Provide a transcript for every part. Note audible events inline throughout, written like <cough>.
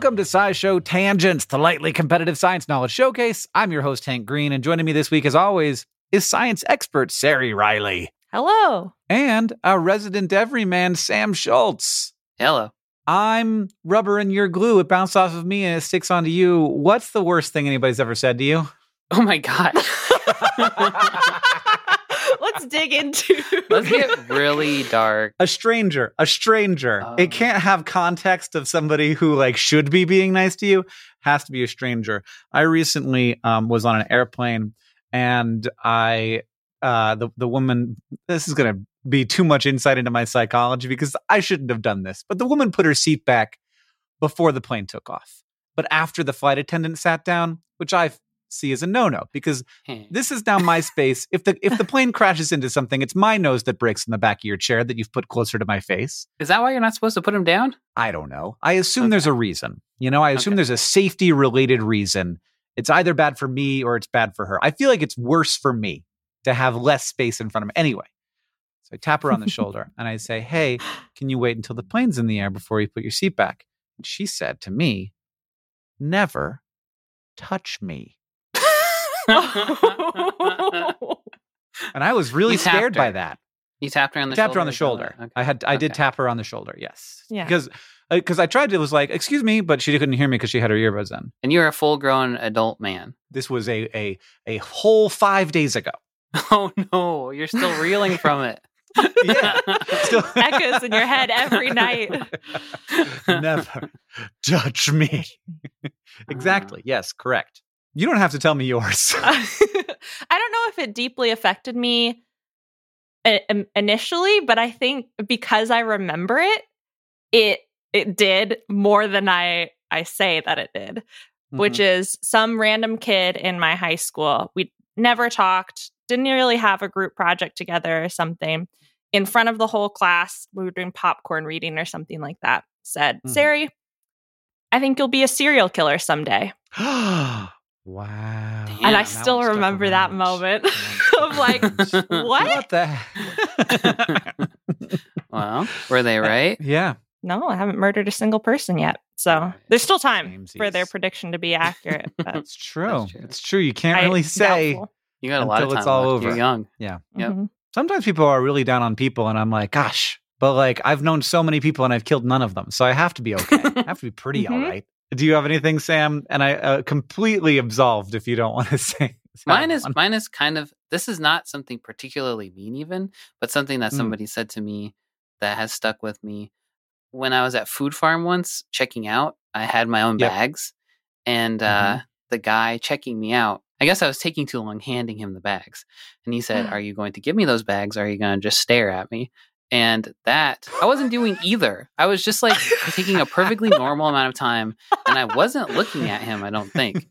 Welcome to SciShow Tangents, the lightly competitive science knowledge showcase. I'm your host, Hank Green, and joining me this week, as always, is science expert Sari Riley. Hello. And our resident everyman, Sam Schultz. Hello. I'm rubber and you're glue. It bounced off of me and it sticks onto you. What's the worst thing anybody's ever said to you? Oh my God. <laughs> Let's dig into. <laughs> Let's get really dark. A stranger, a stranger. It oh. can't have context of somebody who like should be being nice to you. Has to be a stranger. I recently um, was on an airplane and I uh, the the woman. This is gonna be too much insight into my psychology because I shouldn't have done this. But the woman put her seat back before the plane took off. But after the flight attendant sat down, which I see as a no-no because hmm. this is now my space. If the if the <laughs> plane crashes into something, it's my nose that breaks in the back of your chair that you've put closer to my face. Is that why you're not supposed to put him down? I don't know. I assume okay. there's a reason. You know, I assume okay. there's a safety related reason. It's either bad for me or it's bad for her. I feel like it's worse for me to have less space in front of me. Anyway, so I tap her on the <laughs> shoulder and I say, "Hey, can you wait until the plane's in the air before you put your seat back?" And she said to me, "Never touch me." <laughs> and I was really scared by that. You tapped her on the tapped shoulder. her on the shoulder. Okay. I had I okay. did tap her on the shoulder. Yes. Yeah. Because because uh, I tried to was like excuse me, but she couldn't hear me because she had her earbuds in. And you're a full grown adult man. This was a a a whole five days ago. <laughs> Oh no, you're still reeling from it. <laughs> yeah, still. echoes in your head every night. Never touch me. exactly. Yes, correct. You don't have to tell me yours. <laughs> I don't know if it deeply affected me initially, but I think because I remember it, it it did more than I I say that it did, mm-hmm. which is some random kid in my high school. We never talked, didn't really have a group project together or something. In front of the whole class, we were doing popcorn reading or something like that. Said, mm-hmm. Sari, I think you'll be a serial killer someday. <gasps> <laughs> wow. And and I still remember that moment <laughs> <laughs> of like, what? What the <laughs> well, were they right? yeah. No, I haven't murdered a single person yet. So there's still time for their prediction to be accurate. But It's true. That's true. It's true. You can't I- really say. doubtful. You got a lot of Until time it's all left. over. You're young. Yep. Mhm. Sometimes people are really down on people, and I'm like, gosh, but like I've known so many people and I've killed none of them, so I have to be okay. I have to be pretty all Mhm. right. Do you have anything, Sam? And I uh, completely absolved if you don't <laughs> want to say. Mine is one. mine is kind of this is not something particularly mean even, but something that Mm. somebody said to me that has stuck with me. When I was at Food Farm once checking out, I had my own Yep. bags and uh the guy checking me out, I guess I was taking too long handing him the bags. And he said, <gasps> "Are you going to give me those bags or are you going to just stare at me?" And that I wasn't doing either. I was just like taking a perfectly normal amount of time and I wasn't looking at him, I don't think.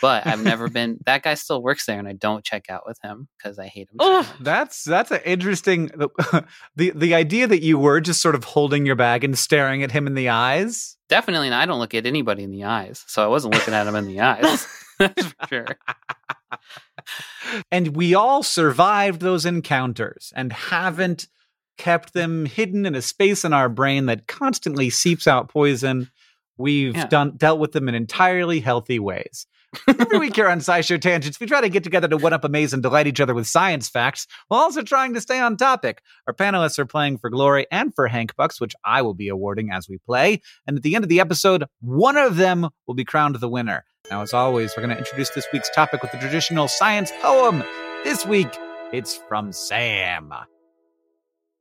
But I've never <laughs> been. That guy still works there, and I don't check out with him because I hate him. So much. That's that's an interesting <laughs> the the idea that you were just sort of holding your bag and staring at him in the eyes. Definitely, not, I don't look at anybody in the eyes, so I wasn't looking at him in the eyes. <laughs> That's for sure. And we all survived those encounters and haven't kept them hidden in a space in our brain that constantly seeps out poison. We've Yeah. done dealt with them in entirely healthy ways. Every week here on SciShow Tangents, we try to get together to one up amaze and delight each other with science facts while also trying to stay on topic. Our panelists are playing for glory and for Hank Bucks, which I will be awarding as we play. And at the end of the episode, one of them will be crowned the winner. Now, as always, we're going to introduce this week's topic with the traditional science poem. This week, it's from Sam.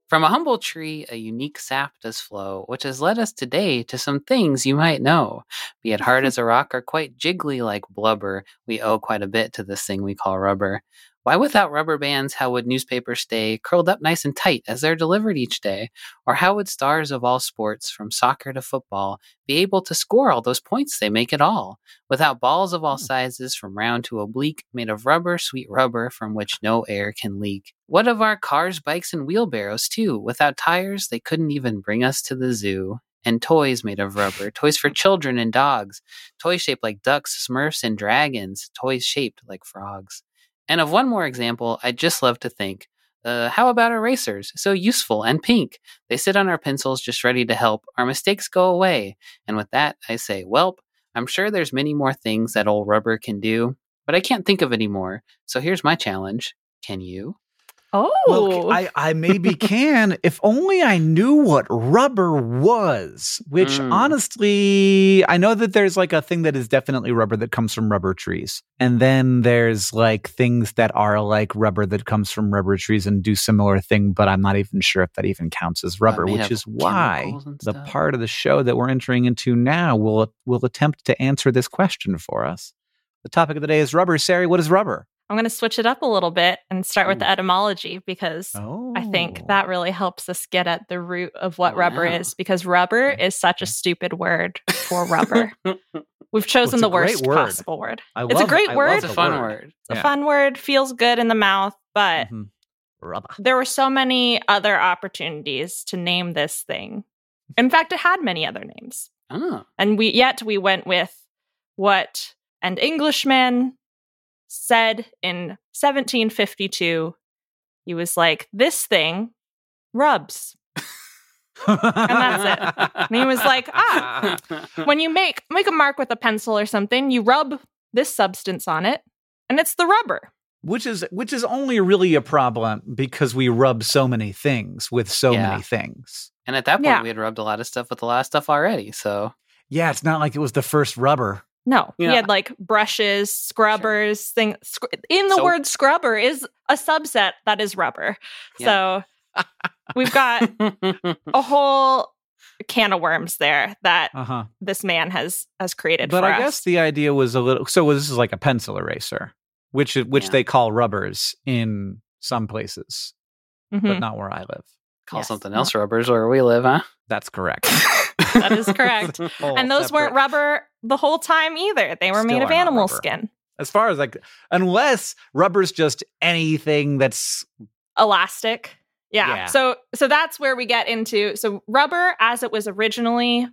From a humble tree, a unique sap does flow, which has led us today to some things you might know. Be it hard <laughs> as a rock or quite jiggly like blubber, we owe quite a bit to this thing we call rubber. Why, without rubber bands, how would newspapers stay curled up nice and tight as they're delivered each day? Or how would stars of all sports, from soccer to football, be able to score all those points they make at all? Without balls of all Hmm. sizes, from round to oblique, made of rubber, sweet rubber, from which no air can leak. What of our cars, bikes, and wheelbarrows, too? Without tires, they couldn't even bring us to the zoo. And toys made of rubber, <laughs> toys for children and dogs, toys shaped like ducks, smurfs, and dragons, toys shaped like frogs. And of one more example, I'd just love to think. Uh, how about erasers? So useful and pink. They sit on our pencils just ready to help our mistakes go away. And with that, I say, Welp, I'm sure there's many more things that old rubber can do, but I can't think of any more. So here's my challenge. Can you? Oh, Well, I, I maybe <laughs> can if only I knew what rubber was, which Mm. honestly, I know that there's like a thing that is definitely rubber that comes from rubber trees. And then there's like things that are like rubber that comes from rubber trees and do similar thing, but I'm not even sure if that even counts as rubber, which is why the part of the show that we're entering into now will will attempt to answer this question for us. The topic of the day is rubber. Sari, what is rubber? I'm going to switch it up a little bit and start with Ooh. the etymology because Oh, I think that really helps us get at the root of what Oh, rubber yeah. is because rubber is such a stupid word for rubber. <laughs> We've chosen it's the worst word. possible word. I It's a great I word. It's a fun word. word. It's a fun word, feels good in the mouth, but Mhm. Rubber. there were so many other opportunities to name this thing. In fact, it had many other names. Oh, And we yet we went with what an Englishman said in 1752. He was like, "This thing rubs." And that's it. And he was like, "Ah, when you make make a mark with a pencil or something, you rub this substance on it, and it's the rubber." which is which is only really a problem because we rub so many things with so Yeah. many things. and at that point, Yeah. we had rubbed a lot of stuff with a lot of stuff already. So Yeah, it's not like it was the first rubber. No, Yeah. he had like brushes, scrubbers, thing. Sc- in the Soap. word scrubber is a subset that is rubber. So we've got a <laughs> whole can of worms there that Uh huh. this man has has created But for I us. guess the idea was a little. So this is like a pencil eraser, which which Yeah. they call rubbers in some places, but Mhm. not where I live. Call Yes. something else rubbers where we live, huh? That's correct. <laughs> That is correct. It's <laughs> a whole and those weren't rubber the whole time either. They were Still made of animal rubber. skin, As far as like, unless rubber's just anything that's elastic. Yeah. Yeah. So so that's where we get into so rubber as it was originally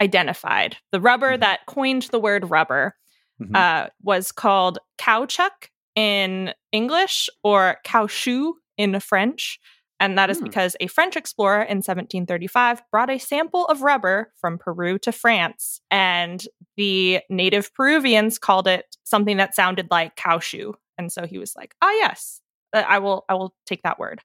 identified. The rubber Mhm. that coined the word rubber Mhm. uh, was called caoutchouc in English or caoutchouc in French. And that is Hmm. because a French explorer in 1735 brought a sample of rubber from Peru to France. And the native Peruvians called it something that sounded like caoutchouc. And so he was like, ah, yes, uh, I will, I will take that word.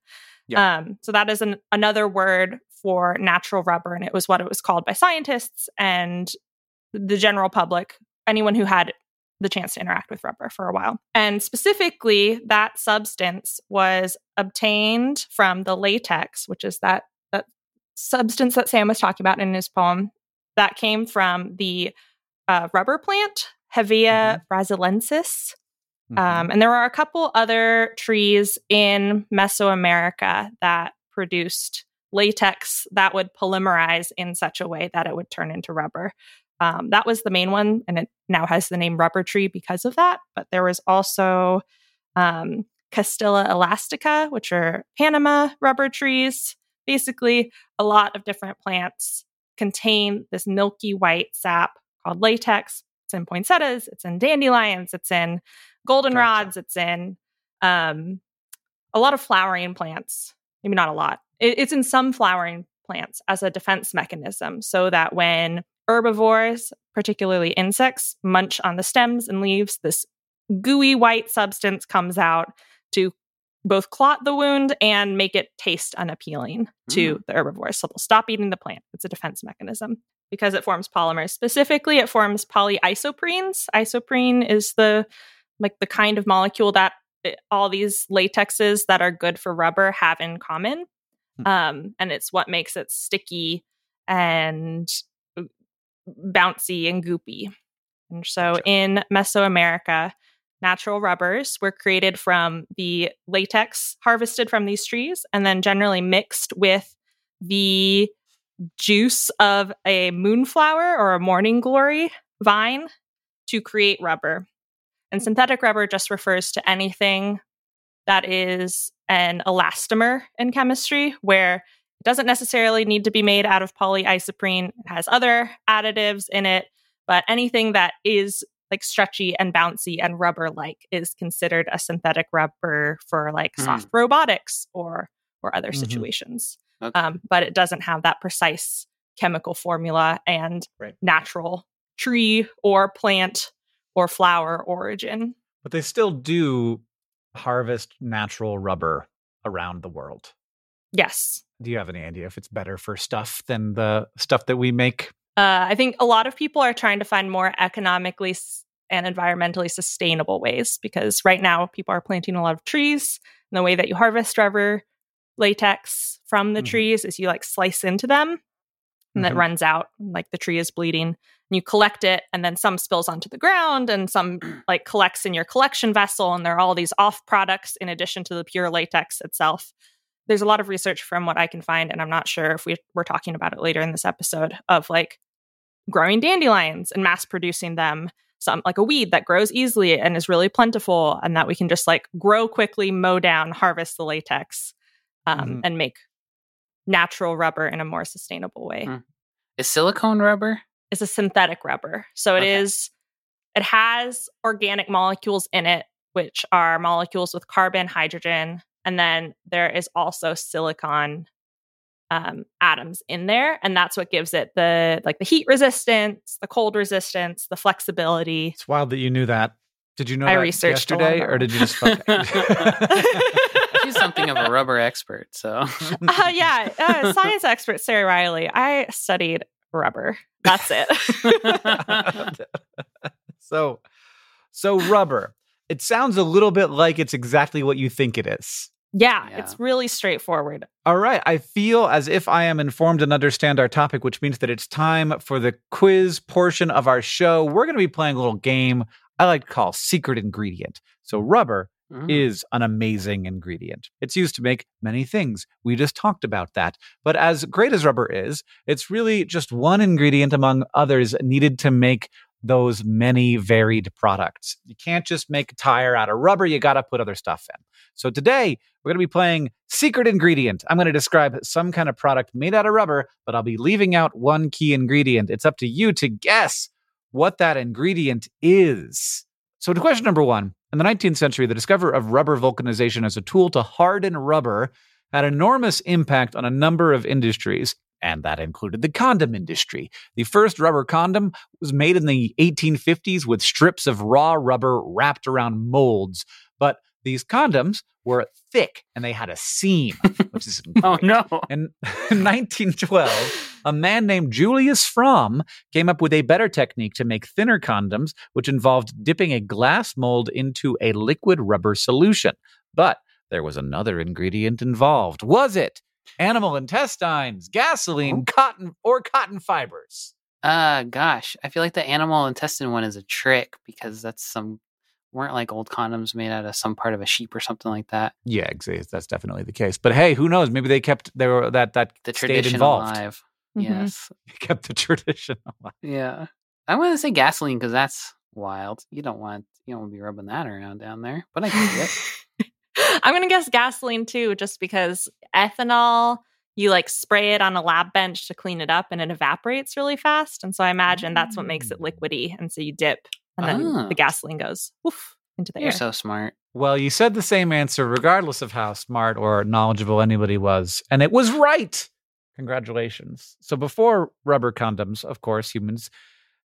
Um, so that is an, another word for natural rubber. And it was what it was called by scientists and the general public, anyone who had the chance to interact with rubber for a while. And specifically, that substance was obtained from the latex, which is that, that substance that Sam was talking about in his poem. That came from the uh, rubber plant, Hevea brasiliensis. Mhm. Um, and there are a couple other trees in Mesoamerica that produced latex that would polymerize in such a way that it would turn into rubber. Um, that was the main one, and it now has the name rubber tree because of that. But there was also um, Castilla elastica, which are Panama rubber trees. Basically, a lot of different plants contain this milky white sap called latex. It's in poinsettias, it's in dandelions, it's in goldenrods, it's in um, a lot of flowering plants. Maybe not a lot. It, it's in some flowering plants as a defense mechanism so that when herbivores, particularly insects, munch on the stems and leaves, this gooey white substance comes out to both clot the wound and make it taste unappealing to the herbivores. So they'll stop eating the plant. It's a defense mechanism because it forms polymers. Specifically, it forms polyisoprenes. Isoprene is the like the kind of molecule that it- all these latexes that are good for rubber have in common. Hmm. Um, and it's what makes it sticky and bouncy and goopy. And so Gotcha. in Mesoamerica, natural rubbers were created from the latex harvested from these trees and then generally mixed with the juice of a moonflower or a morning glory vine to create rubber. And hmm. synthetic rubber just refers to anything that is an elastomer in chemistry, where it doesn't necessarily need to be made out of polyisoprene. It has other additives in it, but anything that is like stretchy and bouncy and rubber like is considered a synthetic rubber for like Hmm. soft robotics or or other Mhm. situations. Okay. Um, but it doesn't have that precise chemical formula and Right. natural tree or plant or flower origin. But they still do harvest natural rubber around the world. Yes. Do you have any idea if it's better for stuff than the stuff that we make? Uh, I think a lot of people are trying to find more economically and environmentally sustainable ways because right now people are planting a lot of trees. And the way that you harvest rubber latex from the Mhm. trees is you like slice into them and that Mhm. runs out, like the tree is bleeding. And you collect it, and then some spills onto the ground, and some <clears throat> like collects in your collection vessel. And there are all these off products in addition to the pure latex itself. There's a lot of research from what I can find, and I'm not sure if we, we're talking about it later in this episode of like growing dandelions and mass producing them some like a weed that grows easily and is really plentiful and that we can just like grow quickly mow down harvest the latex um, Mhm. and make natural rubber in a more sustainable way Hmm. Is silicone rubber? is a synthetic rubber so it Okay. is it has organic molecules in it which are molecules with carbon hydrogen and then there is also silicon um, atoms in there and that's what gives it the like the heat resistance the cold resistance the flexibility It's wild that you knew that. Did you know I that researched a lot yesterday, or did you just fuck? <laughs> She's something of a rubber expert, so uh, yeah uh, science expert Sari Riley i studied rubber that's it <laughs> so, so rubber. It sounds a little bit like it's exactly what you think it is. yeah, Yeah. it's really straightforward All right. I feel as if I am informed and understand our topic, which means that it's time for the quiz portion of our show. We're going to be playing a little game I like to call Secret Ingredient. So, rubber Mm. is an amazing ingredient. It's used to make many things. We just talked about that. But as great as rubber is, it's really just one ingredient among others needed to make those many varied products. You can't just make a tire out of rubber, you got to put other stuff in. So today, we're going to be playing Secret Ingredient. I'm going to describe some kind of product made out of rubber, but I'll be leaving out one key ingredient. It's up to you to guess what that ingredient is. So, to question number one In the 19th century, the discovery of rubber vulcanization as a tool to harden rubber had enormous impact on a number of industries and that included the condom industry. The first rubber condom was made in the 1850s with strips of raw rubber wrapped around molds. But these condoms were thick and they had a seam, which is <laughs> Oh no. in <laughs> 1912, a man named Julius Fromm came up with a better technique to make thinner condoms, which involved dipping a glass mold into a liquid rubber solution. But there was another ingredient involved. Was it animal intestines, gasoline, cotton, or cotton fibers? Uh gosh, I feel like the animal intestine one is a trick because that's some weren't like old condoms made out of some part of a sheep or something like that. Yeah, exactly. That's definitely the case. But hey, who knows? Maybe they kept they were that that The tradition involved. alive. <laughs> Mhm. Yes. kept the tradition <laughs> alive. Yeah. I want to say gasoline because that's wild. You don't want you don't want to be rubbing that around down there. But I can see it. <laughs> <laughs> I'm gonna guess gasoline too, just because ethanol, you like spray it on a lab bench to clean it up and it evaporates really fast. And so I imagine that's what makes it Mm. liquidy. And so you dip and then Ah. the gasoline goes woof into the You're air. so smart. Well, you said the same answer, regardless of how smart or knowledgeable anybody was, and it was right. Congratulations. So, before rubber condoms, of course, humans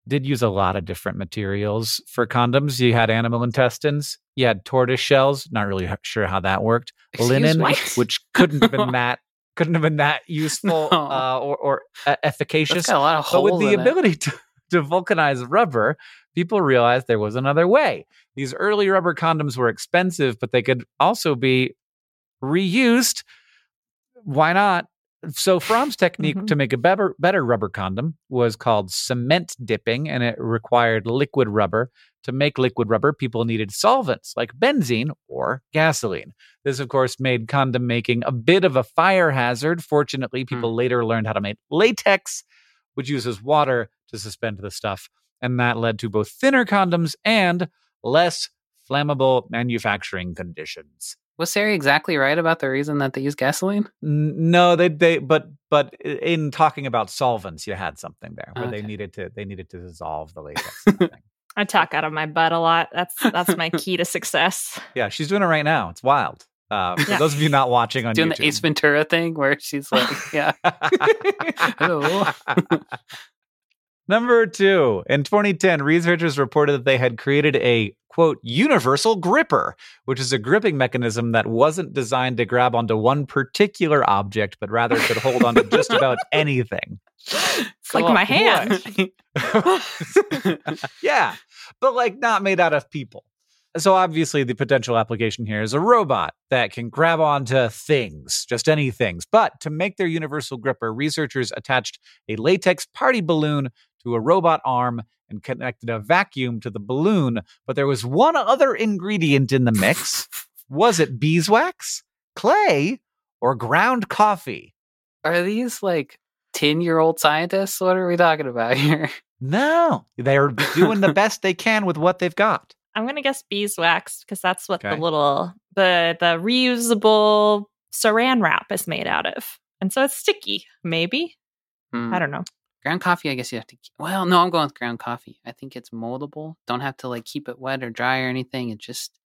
did use a lot of different materials for condoms. You had animal intestines, you had tortoise shells. Not really sure how that worked. Excuse Linen, me? which couldn't have been <laughs> that couldn't have been that useful No. uh, or, or uh, efficacious. a lot of But with the it. ability to, to vulcanize rubber, people realized there was another way. These early rubber condoms were expensive, but they could also be reused. Why not? So Fromm's technique Mhm. to make a better, better rubber condom was called cement dipping, and it required liquid rubber. To make liquid rubber, people needed solvents like benzene or gasoline. This, of course, made condom making a bit of a fire hazard. Fortunately, people later learned how to make latex, which uses water to suspend the stuff. And that led to both thinner condoms and less flammable manufacturing conditions. Was Sari exactly right about the reason that they use gasoline? No, they they but but in talking about solvents, you had something there where they needed to they needed to dissolve the latex. <laughs> I talk out of my butt a lot. That's that's my key to success. yeah, she's doing it right now. It's wild. Uh, for Yeah. those of you not watching on Doing YouTube, the Ace Ventura thing where she's like, yeah. <laughs> <laughs> Hello. Number two, in 2010, researchers reported that they had created a quote universal gripper, which is a gripping mechanism that wasn't designed to grab onto one particular object, but rather could hold onto just about <laughs> anything. It's like my hand. <laughs> yeah, but like not made out of people. So obviously, the potential application here is a robot that can grab onto things, just any things. But to make their universal gripper, researchers attached a latex party balloon to a robot arm and connected a vacuum to the balloon. But there was one other ingredient in the mix. was it beeswax, clay, or ground coffee? Are these like 10 year old scientists? What are we talking about here? No, they're doing the best they can with what they've got. I'm gonna guess beeswax because that's what Okay. the little the the reusable saran wrap is made out of, and so it's sticky. Maybe Hmm. I don't know. Ground coffee, I guess you have to. Well, no, I'm going with ground coffee. I think it's moldable. Don't have to like keep it wet or dry or anything. It's just,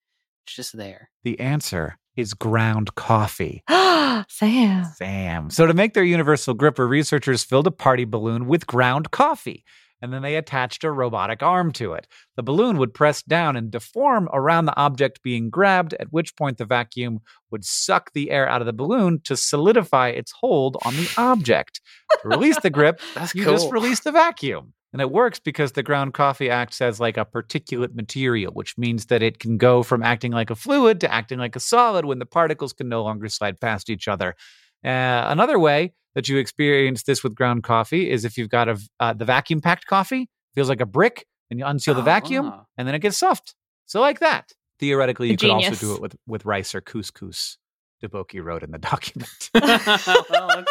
it's just there. The answer is ground coffee. <gasps> Sam. Sam. So, to make their universal gripper, researchers filled a party balloon with ground coffee, and then they attached a robotic arm to it. The balloon would press down and deform around the object being grabbed, at which point the vacuum would suck the air out of the balloon to solidify its hold on the <laughs> object. To release the grip, <laughs> That's you cool. just release the vacuum. And it works because the ground coffee acts as like a particulate material, which means that it can go from acting like a fluid to acting like a solid when the particles can no longer slide past each other. Uh, another way that you experience this with ground coffee is if you've got a uh, the vacuum packed coffee feels like a brick, and you unseal the vacuum, Oh. and then it gets soft. So like that. Theoretically, you could also do it with with rice or couscous. Deboki wrote in the <laughs> document. <laughs> well.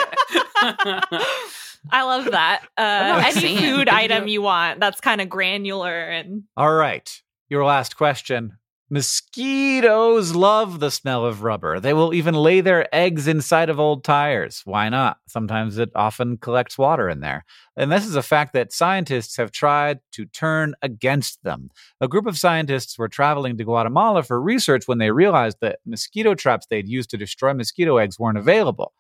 I love that. <laughs> Uh, any food item you want that's kind of granular and All right. Your last question. Mosquitoes love the smell of rubber. They will even lay their eggs inside of old tires. Why not? Sometimes it often collects water in there. And this is a fact that scientists have tried to turn against them. A group of scientists were traveling to Guatemala for research when they realized that mosquito traps they'd used to destroy mosquito eggs weren't available.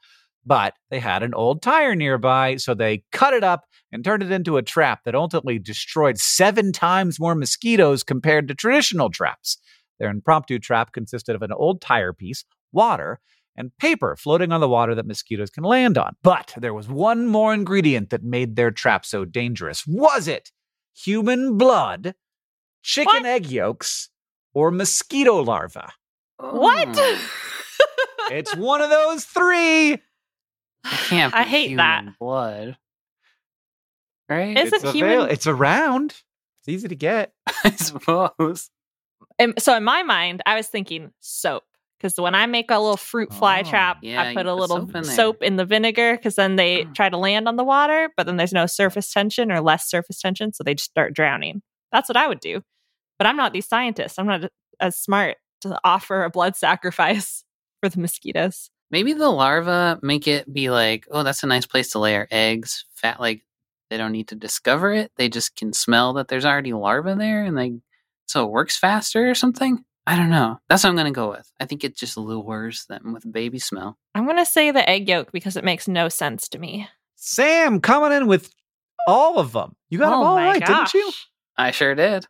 But they had an old tire nearby, so they cut it up and turned it into a trap that ultimately destroyed seven times more mosquitoes compared to traditional traps. Their impromptu trap consisted of an old tire piece, water, and paper floating on the water that mosquitoes can land on. But there was one more ingredient that made their trap so dangerous. Was it human blood, chicken What? egg yolks, or mosquito larvae? what? Oh, It's one of those three. it can't <sighs> I hate that. blood. Right? Is it's, it human- it's around. It's easy to get. <laughs> I suppose. And so in my mind, I was thinking soap because when I make a little fruit fly Oh, trap, yeah, I put a put little soap in soap in the vinegar because then they Mm. try to land on the water, but then there's no surface tension or less surface tension, so they just start drowning. That's what I would do. But I'm not these scientists. I'm not as smart to offer a blood <laughs> sacrifice for the mosquitoes. Maybe the larvae make it be like, oh, that's a nice place to lay our eggs. Fat, like they don't need to discover it. They just can smell that there's already larvae there, and they so it works faster or something. I don't know. That's what I'm gonna go with. I think it just lures them with baby smell. I'm going to say the egg yolk because it makes no sense to me. Sam coming in with all of them. You got them oh all my right, gosh. didn't you? I sure did.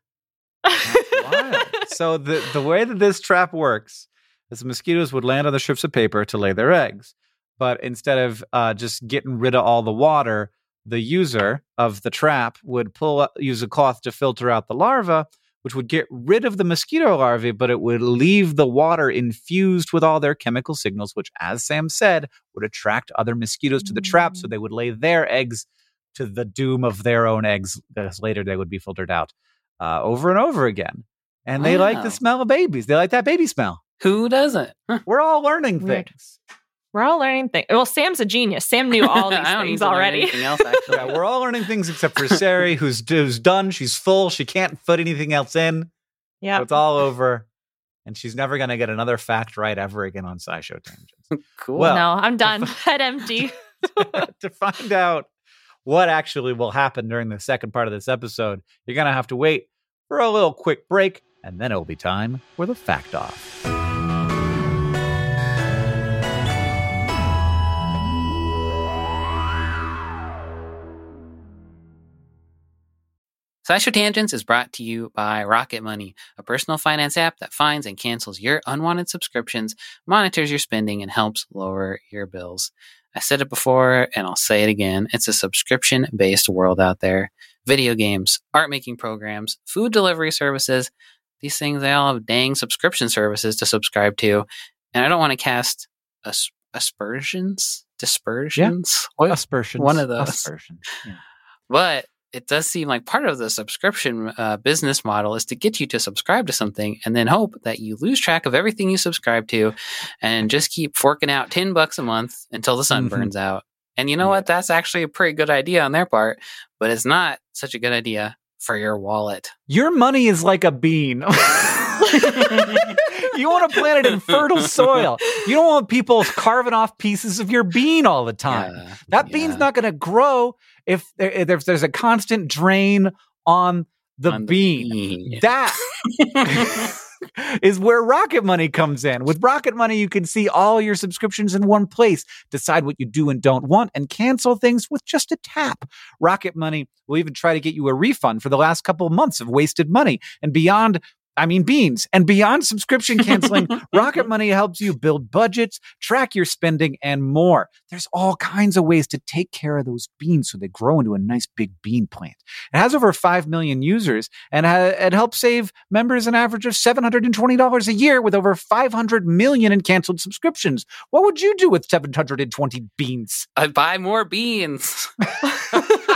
<laughs> Wild. so the the way that this trap works is the mosquitoes would land on the strips of paper to lay their eggs, but instead of uh, just getting rid of all the water, the user of the trap would pull up, use a cloth to filter out the larva, which would get rid of the mosquito larvae, but it would leave the water infused with all their chemical signals, which, as Sam said, would attract other mosquitoes to the trap, so Mm. they would lay their eggs to the doom of their own eggs, because later they would be filtered out uh, over and over again. And they like the smell of babies. They like that baby smell. Who doesn't? Huh. <laughs> We're all learning Weird. things. We're all learning things. Well, Sam's a genius. Sam knew <laughs> all these I don't need things to learn already. anything else, actually. Yeah, we're all learning things except for Sari, who's, who's done. She's full. She can't put anything else in. Yeah. So it's all over. And she's never going to get another fact right ever again on SciShow Tangents. <laughs> cool. Well- no, I'm done. <laughs> Head empty. to find out what actually will happen during the second part of this episode, you're going to have to wait for a little quick break, and then it'll be time for the fact off. SciShow Tangents is brought to you by Rocket Money, a personal finance app that finds and cancels your unwanted subscriptions, monitors your spending, and helps lower your bills. I said it before and I'll say it again. It's a subscription based world out there. Video games, art making programs, food delivery services. These things, they all have dang subscription services to subscribe to. And I don't want to cast as- aspersions, dispersions. Oh, what? Aspersions. One of those. Aspersions. Yeah. But it does seem like part of the subscription uh, business model is to get you to subscribe to something and then hope that you lose track of everything you subscribe to and just keep forking out 10 bucks a month until the sun Mhm. burns out. And you know Yeah. what? That's actually a pretty good idea on their part, but it's not such a good idea for your wallet. Your money is like a bean. <laughs> you want to plant it in fertile soil. You don't want people carving off pieces of your bean all the time. Yeah, That bean's not going to grow if, there, if there's a constant drain on the On the bean. bean. That <laughs> is where Rocket Money comes in. With Rocket Money, you can see all your subscriptions in one place, decide what you do and don't want, and cancel things with just a tap. Rocket Money will even try to get you a refund for the last couple of months of wasted money. And beyond, I mean, beans. And beyond subscription canceling, Rocket <laughs> Money helps you build budgets, track your spending, and more. There's all kinds of ways to take care of those beans so they grow into a nice big bean plant. It has over 5 million users and ha- it helps save members an average of $720 a year with over 500 million in canceled subscriptions. What would you do with 720 beans? I'd buy more beans. <laughs> <laughs>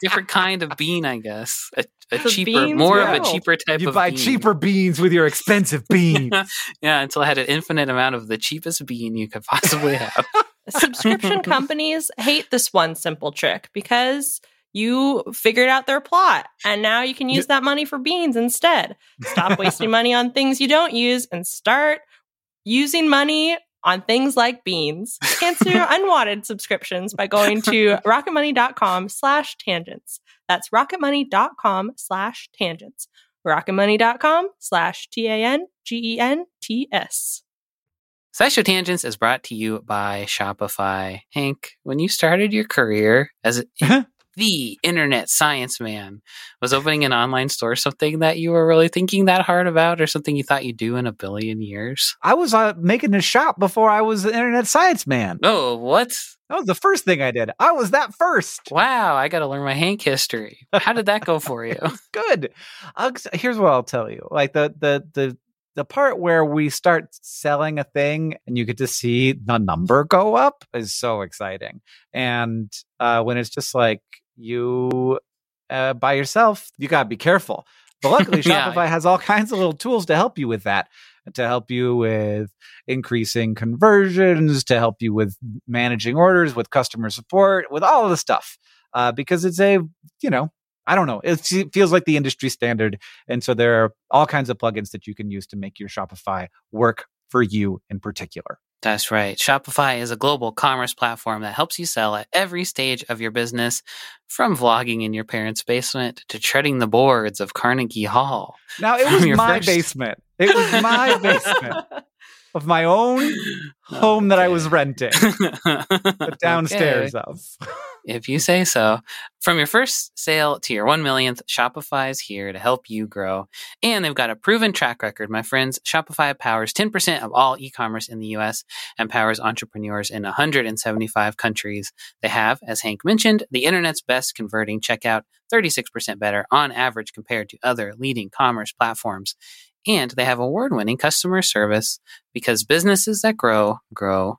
Different kind of bean, I guess. A, a cheaper, beans more of a cheaper type of. You buy bean. cheaper beans with your expensive <laughs> beans. yeah, until I had an infinite amount of the cheapest bean you could possibly have. <laughs> Subscription <laughs> companies hate this one simple trick because you figured out their plot and now you can use that money for beans instead. Stop wasting money on things you don't use and start using money on things like beans. Cancel your <laughs> unwanted subscriptions by going to rocketmoney.com slash tangents. That's rocketmoney.com slash tangents. rocketmoney.com slash T-A-N-G-E-N-T-S. SciShow Tangents is brought to you by Shopify. Hank, when you started your career as <laughs> the internet science man, was opening an online store something that you were really thinking that hard about or something you thought you'd do in a billion years? I was uh, making a shop before I was the internet science man. Oh, what? That was the first thing I did. I was that first. Wow, I got to learn my Hank history. How did that go for you? <laughs> Good. I'll, here's what I'll tell you. Like the the the the part where we start selling a thing and you get to see the number go up is so exciting. And uh, when it's just like you uh, by yourself, you got to be careful. But luckily, <laughs> Yeah. Shopify has all kinds of little tools to help you with that, to help you with increasing conversions, to help you with managing orders, with customer support, with all of the stuff. Uh, because it's a, you know, I don't know, it feels like the industry standard. And so there are all kinds of plugins that you can use to make your Shopify work for you in particular. That's right. Shopify is a global commerce platform that helps you sell at every stage of your business, from vlogging in your parents' basement to treading the boards of Carnegie Hall. Now, it was my first- basement. It was my basement <laughs> of my own home that I was renting, the <laughs> downstairs Okay. of. <laughs> If you say so. From your first sale to your one millionth, Shopify is here to help you grow. And they've got a proven track record, my friends. Shopify powers 10% of all e commerce in the US and powers entrepreneurs in 175 countries. They have, as Hank mentioned, the internet's best converting checkout, 36% better on average compared to other leading commerce platforms. And they have award winning customer service because businesses that grow, grow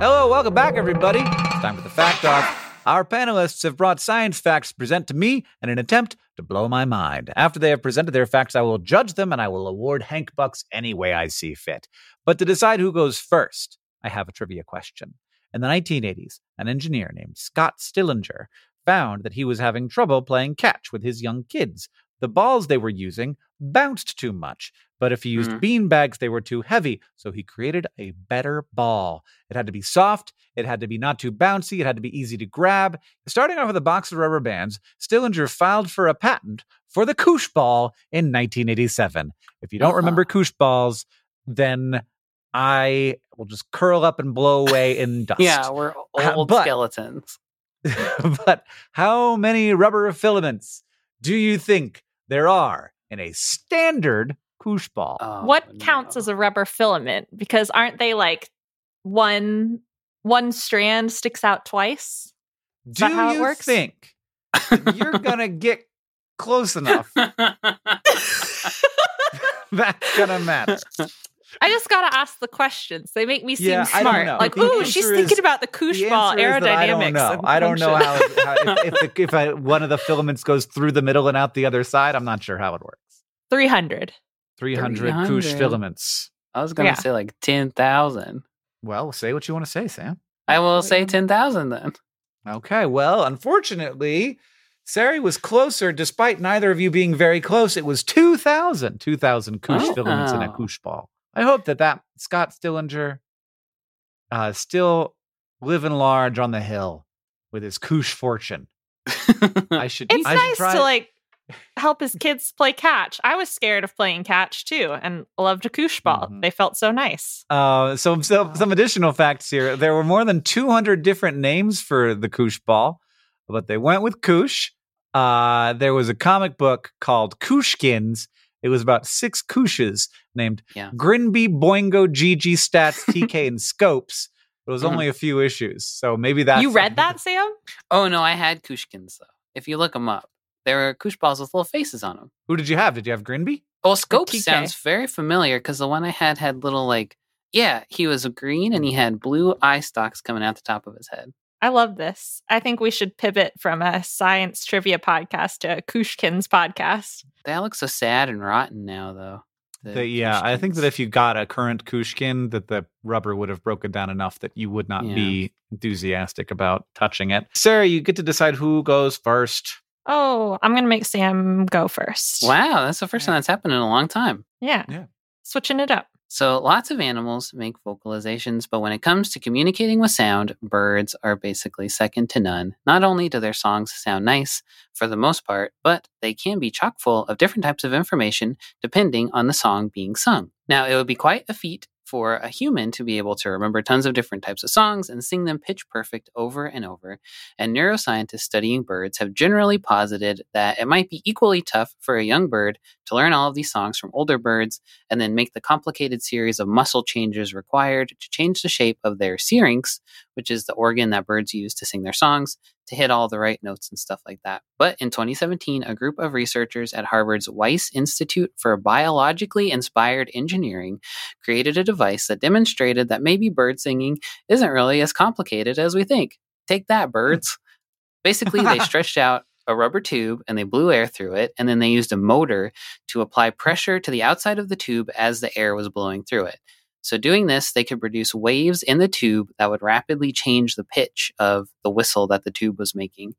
Hello, welcome back, everybody. It's time for the fact off. Our panelists have brought science facts to present to me in an attempt to blow my mind. After they have presented their facts, I will judge them and I will award Hank Bucks any way I see fit. But to decide who goes first, I have a trivia question. In the 1980s, an engineer named Scott Stillinger found that he was having trouble playing catch with his young kids. The balls they were using bounced too much, but if he used Mhm. bean bags, they were too heavy. So he created a better ball. It had to be soft, it had to be not too bouncy, it had to be easy to grab. Starting off with a box of rubber bands, Stillinger filed for a patent for the Koosh ball in 1987. If you don't Ah. remember Koosh balls, then I will just curl up and blow away in <laughs> dust. Yeah, we're old but- skeletons. <laughs> but how many rubber filaments do you think there are in a standard koosh ball? Oh, what counts as a rubber filament? Because aren't they like one one strand sticks out twice? do that how it you works? think you're gonna get close enough? <laughs> <laughs> That's gonna matter. I just gotta ask the questions. They make me seem Yeah, I don't smart. know. Like, The ooh, she's answer thinking about the koosh ball answer is that I don't aerodynamics. know. I don't know how, how if, if, the, if I, one of the filaments goes through the middle and out the other side. I'm not sure how it works. 300. 300 koosh filaments. I was gonna Yeah. say like ten thousand. Well, say what you want to say, Sam. I will say 300. ten thousand then. Okay, well, unfortunately, Sari was closer despite neither of you being very close. It was 2,000, 2,000 koosh oh, filaments in a Wow. koosh ball. I hope that that Scott Stillinger uh, still living large on the hill with his koosh fortune. I <laughs> should. It's I should nice try- to like <laughs> help his kids play catch. I was scared of playing catch too and loved a koosh ball. Mhm. They felt so nice. Uh, so, so some additional facts here. There were more than 200 different names for the Koosh ball, but they went with Koosh. Uh, there was a comic book called Kooshkins. It was about six Kooshes named Yeah. Grinby, Boingo, Gigi, Stats, <laughs> TK, and Scopes. it was only uh-huh. a few issues. So maybe that you read that, <laughs> Sam? Oh no, I had Kooshkins though. If you look them up, there were Koosh balls with little faces on them. Who did you have? Did you have Grinby? Well, Scope sounds very familiar because the one I had had little like, yeah, he was green and he had blue eye stalks coming out the top of his head. I love this. I think we should pivot from a science trivia podcast to a Kooshkin's podcast. That looks so sad and rotten now, though. the The- yeah, I think that if you got a current Kushkin, that the rubber would have broken down enough that you would not Yeah. be enthusiastic about touching it. Sari, you get to decide who goes first. Oh, I'm going to make Sam go first. wow, that's the first time that's happened in a long time. Yeah. Yeah. Switching it up. So, lots of animals make vocalizations, but when it comes to communicating with sound, birds are basically second to none. Not only do their songs sound nice for the most part, but they can be chock full of different types of information depending on the song being sung. Now, it would be quite a feat for a human to be able to remember tons of different types of songs and sing them pitch perfect over and over. And neuroscientists studying birds have generally posited that it might be equally tough for a young bird to learn all of these songs from older birds and then make the complicated series of muscle changes required to change the shape of their syrinx, which is the organ that birds use to sing their songs, to hit all the right notes and stuff like that. But in 2017, a group of researchers at Harvard's Wyss Institute for Biologically Inspired Engineering created a device that demonstrated that maybe bird singing isn't really as complicated as we think. Take that, birds. <laughs> Basically, they <laughs> stretched out a rubber tube and they blew air through it, and then they used a motor to apply pressure to the outside of the tube as the air was blowing through it. So, doing this, they could produce waves in the tube that would rapidly change the pitch of the whistle that the tube was making.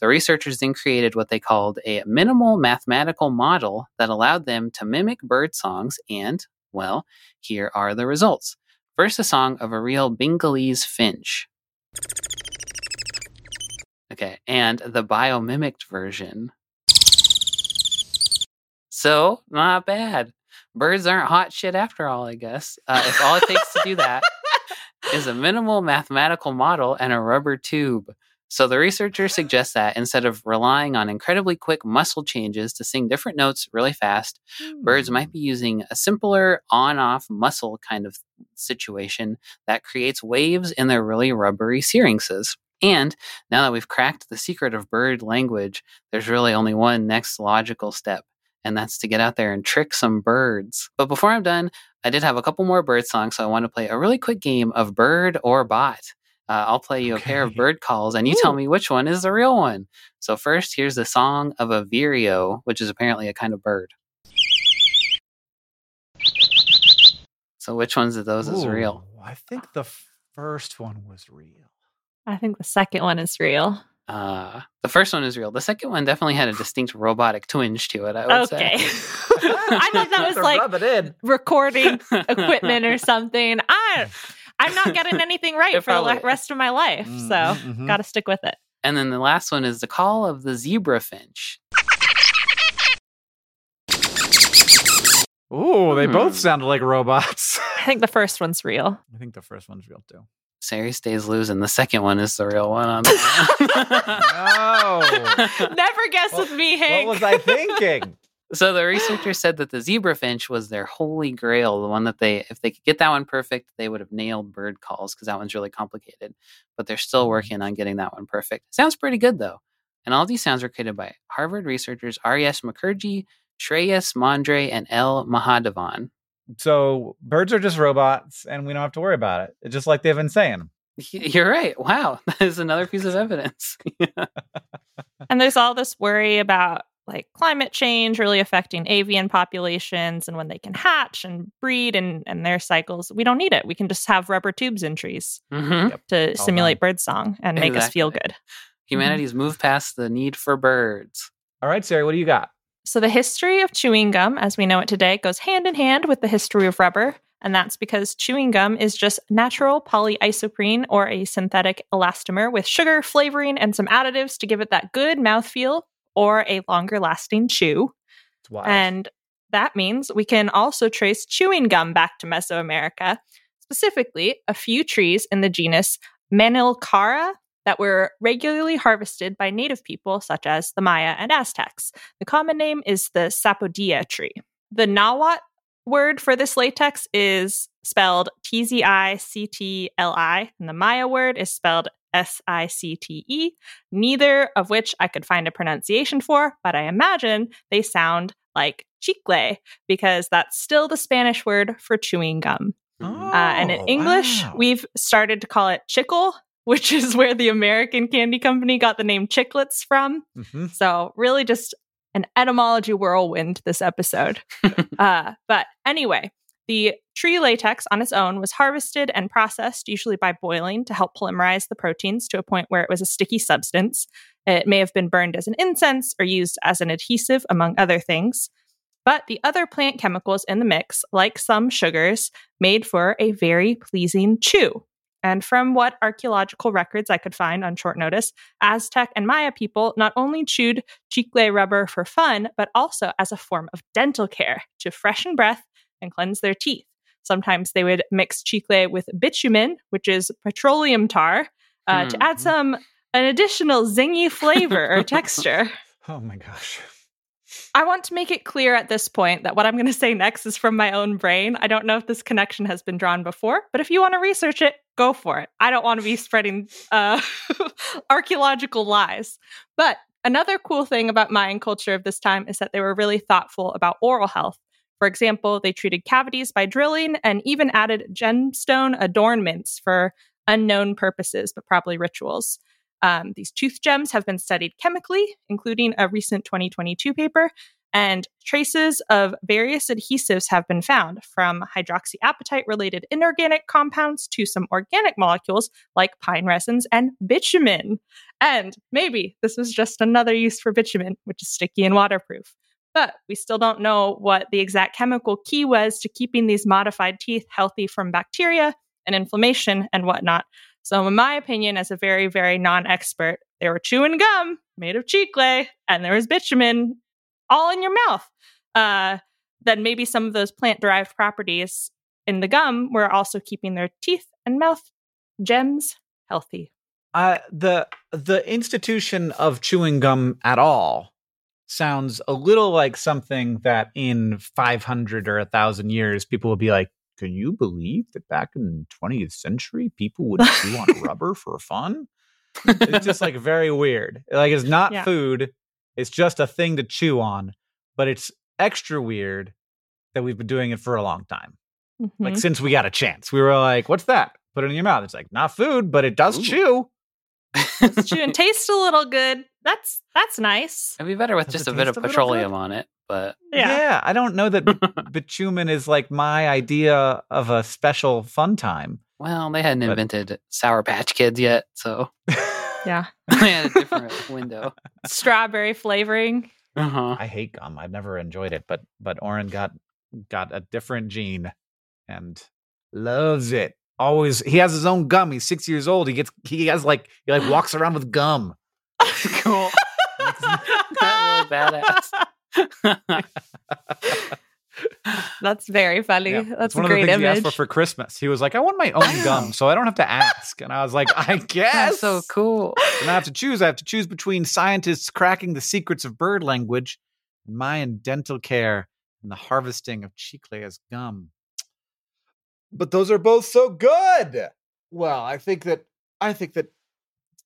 The researchers then created what they called a minimal mathematical model that allowed them to mimic bird songs, and, well, here are the results. First, a song of a real Bengalese finch. Okay, and the biomimicked version. So, not bad. Birds aren't hot shit after all, I guess. Uh, if all it takes to do that is a minimal mathematical model and a rubber tube. So the researchers suggest that instead of relying on incredibly quick muscle changes to sing different notes really fast, birds might be using a simpler on off muscle kind of situation that creates waves in their really rubbery syrinxes. And now that we've cracked the secret of bird language, there's really only one next logical step, and that's to get out there and trick some birds. But before I'm done, I did have a couple more bird songs, so I want to play a really quick game of bird or bot. Uh, I'll play you a pair of bird calls, and you tell me which one is the real one. So first, here's the song of a vireo, which is apparently a kind of bird. So which ones of those is real? I think the first one was real. I think the second one is real. Uh, the first one is real. The second one definitely had a distinct robotic twinge to it. I would Okay. say. <laughs> I thought that was like rub it in. recording <laughs> equipment or something. I I'm not getting anything right It for the rest of my life. Mhm, So mhm. got to stick with it. And then the last one is the call of the zebra finch. Ooh, they both Hmm. sounded like robots. I think the first one's real. I think the first one's real too. Sari stays losing. The second one is the real one on that <laughs> No. one. Never guess with me, Hank. what was I thinking? <laughs> So the researchers said that the zebra finch was their holy grail, the one that they, if they could get that one perfect, they would have nailed bird calls because that one's really complicated. But they're still working on getting that one perfect. Sounds pretty good though. And all these sounds were created by Harvard researchers R.E.S. Mukherjee, Shreyas Mandre, and L. Mahadevan. So birds are just robots, and we don't have to worry about it. It's just like they've been saying. You're right. Wow, <laughs> that is another piece of evidence. <laughs> and there's all this worry about like climate change really affecting avian populations and when they can hatch and breed and, and their cycles. We don't need it. We can just have rubber tubes in trees hmm to All simulate bird song and make us feel good. Humanity's moved past the need for birds. All right, Sari, what do you got? So, the history of chewing gum, as we know it today, goes hand in hand with the history of rubber. And that's because chewing gum is just natural polyisoprene or a synthetic elastomer with sugar, flavoring, and some additives to give it that good mouthfeel or a longer lasting chew. And that means we can also trace chewing gum back to Mesoamerica, specifically a few trees in the genus Manilkara that were regularly harvested by native people such as the Maya and Aztecs. The common name is the Sapodilla tree. The Nahuatl word for this latex is spelled T Z I C T L I, and the Maya word is spelled S I C T E, neither of which I could find a pronunciation for, but I imagine they sound like chicle because that's still the Spanish word for chewing gum. Hmm. Uh, and in Oh, English, wow. we've started to call it chickle, which is where the American candy company got the name chiclets from. Mhm. So, really, just an etymology whirlwind this episode. <laughs> uh, but anyway, the tree latex on its own was harvested and processed, usually by boiling, to help polymerize the proteins to a point where it was a sticky substance. It may have been burned as an incense or used as an adhesive, among other things. But the other plant chemicals in the mix, like some sugars, made for a very pleasing chew. And from what archaeological records I could find on short notice, Aztec and Maya people not only chewed chicle rubber for fun, but also as a form of dental care to freshen breath and cleanse their teeth. Sometimes they would mix chicle with bitumen, which is petroleum tar, uh, to add Mhm. some an additional zingy flavor or texture. <laughs> Oh my gosh. I want to make it clear at this point that what I'm going to say next is from my own brain. I don't know if this connection has been drawn before, but if you want to research it, go for it. I don't want to be spreading uh, <laughs> archaeological lies. But another cool thing about Mayan culture of this time is that they were really thoughtful about oral health. For example, they treated cavities by drilling and even added gemstone adornments for unknown purposes, but probably rituals. Um, these tooth gems have been studied chemically, including a recent 2022 paper, and traces of various adhesives have been found, from hydroxyapatite related inorganic compounds to some organic molecules like pine resins and bitumen. And maybe this was just another use for bitumen, which is sticky and waterproof. But we still don't know what the exact chemical key was to keeping these modified teeth healthy from bacteria and inflammation and whatnot. So, in my opinion, as a very, very non expert, they were chewing gum made of chicle and there was bitumen all in your mouth. Uh, then maybe some of those plant derived properties in the gum were also keeping their teeth and mouth gems healthy. Uh, the the institution of chewing gum at all sounds a little like something that in 500 or a thousand years people will be like can you believe that back in the 20th century people would <laughs> chew on rubber for fun? It's just like very weird. Like it's <laughs> not Yeah. food it's just a thing to chew on but it's extra weird that we've been doing it for a long time. Like Mhm. since we got a chance. We were like what's that? Put it in your mouth. It's like not food but it does Ooh. chew Let's chew and <laughs> taste a little good. That's that's nice. It'd be better with Does just a bit of petroleum on it, but Yeah. I don't know that <laughs> bitumen is like my idea of a special fun time. well, they hadn't But- invented Sour Patch Kids yet, so <laughs> Yeah. they had a different window. Strawberry flavoring. Uh-huh. I hate gum. I've never enjoyed it, but but Oren got got a different gene and loves it. Always he has his own gum. He's six years old. He gets he has like he like walks around with gum. <laughs> cool. That's really badass. <laughs> That's very funny. Yeah, That's it's a one of the great things he asked for for Christmas. He was like, I want my own gum, <laughs> so I don't have to ask. And I was like, I guess That's so cool. And I have to choose. I have to choose between scientists cracking the secrets of bird language, and Mayan dental care, and the harvesting of chicle as gum. But those are both so good. Well, I think that I think that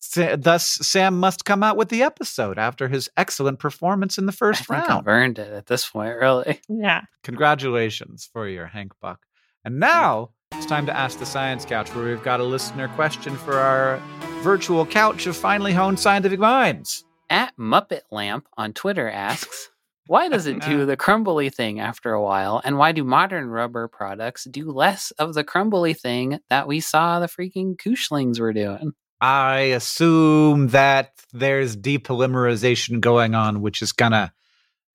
Sa- thus Sam must come out with the episode after his excellent performance in the I first think round. I've earned it at this point, really. yeah. Congratulations for your Hank Buck. And now it's time to ask the Science Couch, where we've got a listener question for our virtual couch of finely honed scientific minds. At Muppet Lamp on Twitter asks, why does it do the crumbly thing after a while? And why do modern rubber products do less of the crumbly thing that we saw the freaking Kooshkins were doing? I assume that there's depolymerization going on, which is gonna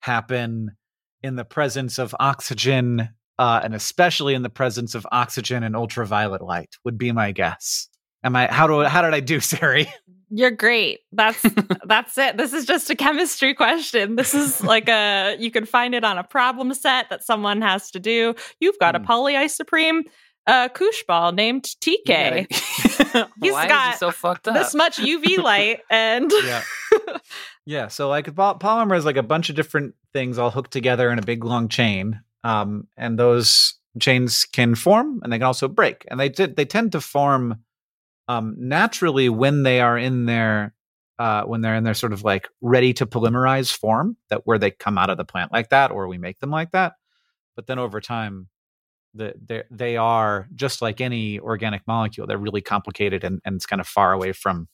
happen in the presence of oxygen, uh, and especially in the presence of oxygen and ultraviolet light. Would be my guess. Am I? How do? How did I do, <laughs> Sari? You're great. That's <laughs> that's it. This is just a chemistry question. This is like a you can find it on a problem set that someone has to do. You've got a Hmm. polyisoprene uh, koosh ball named TK. <laughs> He's Why got he so fucked up? This much UV light <laughs> and yeah. Yeah. So like po- polymer is like a bunch of different things all hooked together in a big long chain. um, and those chains can form and they can also break, and they t- they tend to form um, naturally when they are in their uh, when they're in their sort of like ready to polymerize form that where they come out of the plant like that or we make them like that but then over time the, they are just like any organic molecule they're really complicated and, and it's kind of far away from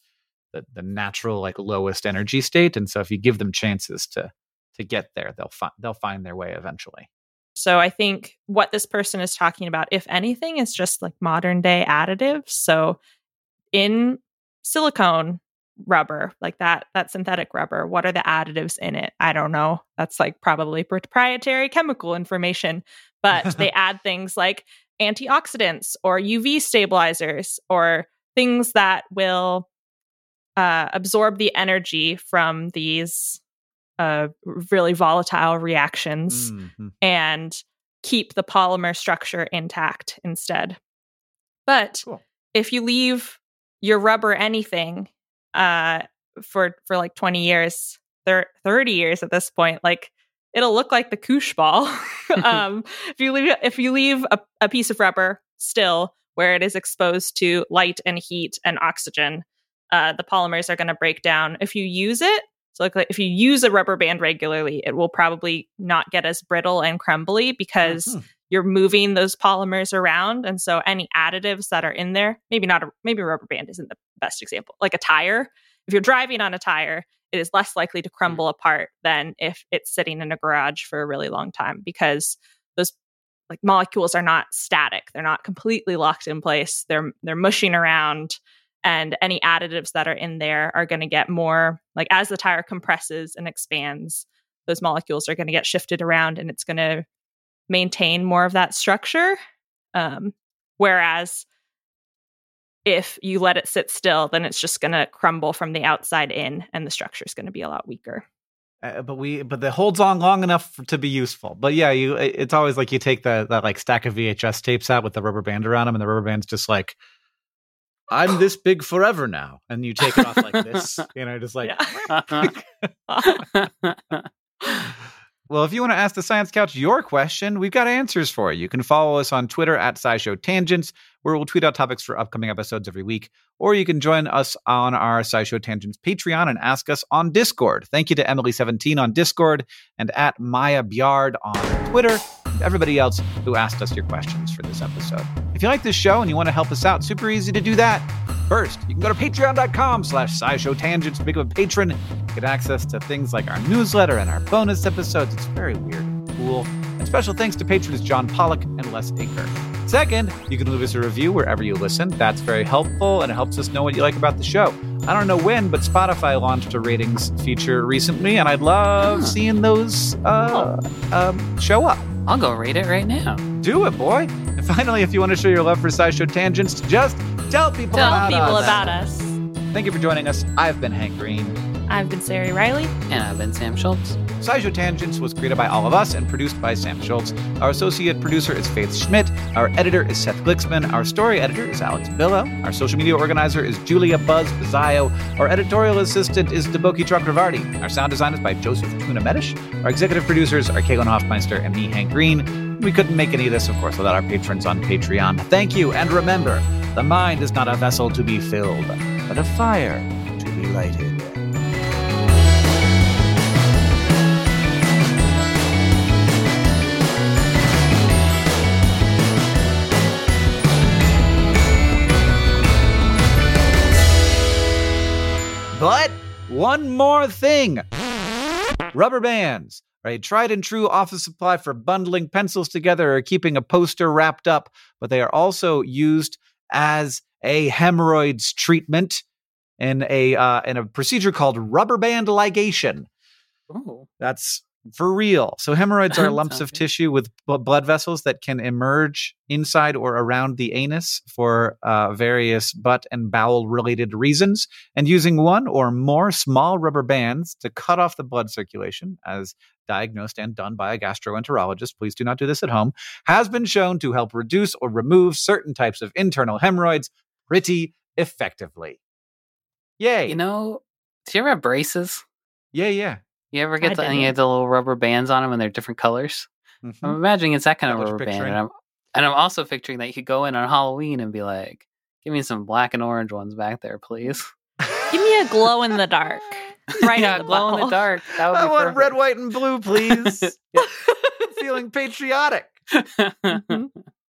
the, the natural like lowest energy state and so if you give them chances to to get there they'll find they'll find their way eventually. So i think what this person is talking about if anything is just like modern day additives. So in silicone rubber like that that synthetic rubber what are the additives in it i don't know that's like probably proprietary chemical information but they <laughs> add things like antioxidants or uv stabilizers or things that will uh, absorb the energy from these uh, really volatile reactions mm-hmm. and keep the polymer structure intact instead but cool. if you leave your rubber anything uh, for for like 20 years, thir- 30 years at this point, like it'll look like the koosh ball. <laughs> <laughs> um, if you leave if you leave a, a piece of rubber still where it is exposed to light and heat and oxygen, uh, the polymers are going to break down. If you use it, so like, if you use a rubber band regularly, it will probably not get as brittle and crumbly because mm-hmm. You're moving those polymers around, and so any additives that are in there, maybe not a maybe a rubber band isn't the best example. Like a tire, if you're driving on a tire, it is less likely to mm-hmm. crumble apart than if it's sitting in a garage for a really long time because those like molecules are not static. They're not completely locked in place. They're they're mushing around and any additives that are in there are going to get more like as the tire compresses and expands, those molecules are going to get shifted around and it's going to maintain more of that structure. Um, whereas if you let it sit still, then it's just going to crumble from the outside in, and the structure is going to be a lot weaker. Uh, but we, but it holds on long enough for, to be useful. But yeah, you, it's always like you take the that like stack of VHS tapes out with the rubber band around them, and the rubber band's just like, I'm this big forever now, and you take it off like this, <laughs> you know, just like. <laughs> <laughs> Well, if you want to ask the Science Couch your question, we've got answers for you. You can follow us on Twitter at SciShow Tangents, where we'll tweet out topics for upcoming episodes every week. Or you can join us on our SciShow Tangents Patreon and ask us on Discord. Thank you to Emily17 on Discord and at Maya Biard on Twitter and everybody else who asked us your questions for this episode. If you like this show and you want to help us out, super easy to do that. First, you can go to patreon.com slash scishow tangents to become a patron. Get access to things like our newsletter and our bonus episodes. It's very weird and cool. And special thanks to patrons John Pollock and Les Aker. Second, you can leave us a review wherever you listen. That's very helpful and it helps us know what you like about the show. I don't know when, but Spotify launched a ratings feature recently, and I'd love seeing those uh, um, show up. I'll go rate it right now. Do it, boy. And finally, if you want to show your love for SciShow Tangents, just tell people tell about people us. about us. Thank you for joining us. I've been Hank Green. I've been Sari Riley. And I've been Sam Schultz. SciShow Tangents was created by all of us and produced by Sam Schultz. Our associate producer is Faith Schmidt. Our editor is Seth Glicksman. Our story editor is Alex Billow. Our social media organizer is Julia Buzz Bizzayo. Our editorial assistant is Deboki Chakravarti. Our sound design is by Joseph Tuna Medish. Our executive producers are Caitlin Hoffmeister and me, Hank Green. We couldn't make any of this, of course, without our patrons on Patreon. Thank you, and remember, the mind is not a vessel to be filled, but a fire to be lighted. But one more thing rubber bands, right? Tried and true office supply for bundling pencils together or keeping a poster wrapped up, but they are also used as a hemorrhoids treatment in a uh, in a procedure called rubber band ligation. Oh, that's for real. So hemorrhoids are lumps of tissue with blood vessels that can emerge inside or around the anus for uh, various butt and bowel related reasons. And using one or more small rubber bands to cut off the blood circulation, as diagnosed and done by a gastroenterologist, please do not do this at home, has been shown to help reduce or remove certain types of internal hemorrhoids pretty effectively. Yay. You know, do you ever have braces? Yeah, yeah. You ever get the, any of the little rubber bands on them and they're different colors? I'm Mhm. imagining it's that kind that of rubber band, and I'm and I'm also picturing that you could go in on Halloween and be like, "Give me some black and orange ones back there, please." Give me a glow in the dark. <laughs> Right yeah, in the glow in the dark. That would <laughs> I want perfect. red, white, and blue, please. <laughs> Feeling patriotic. Mm-hmm. Mhm.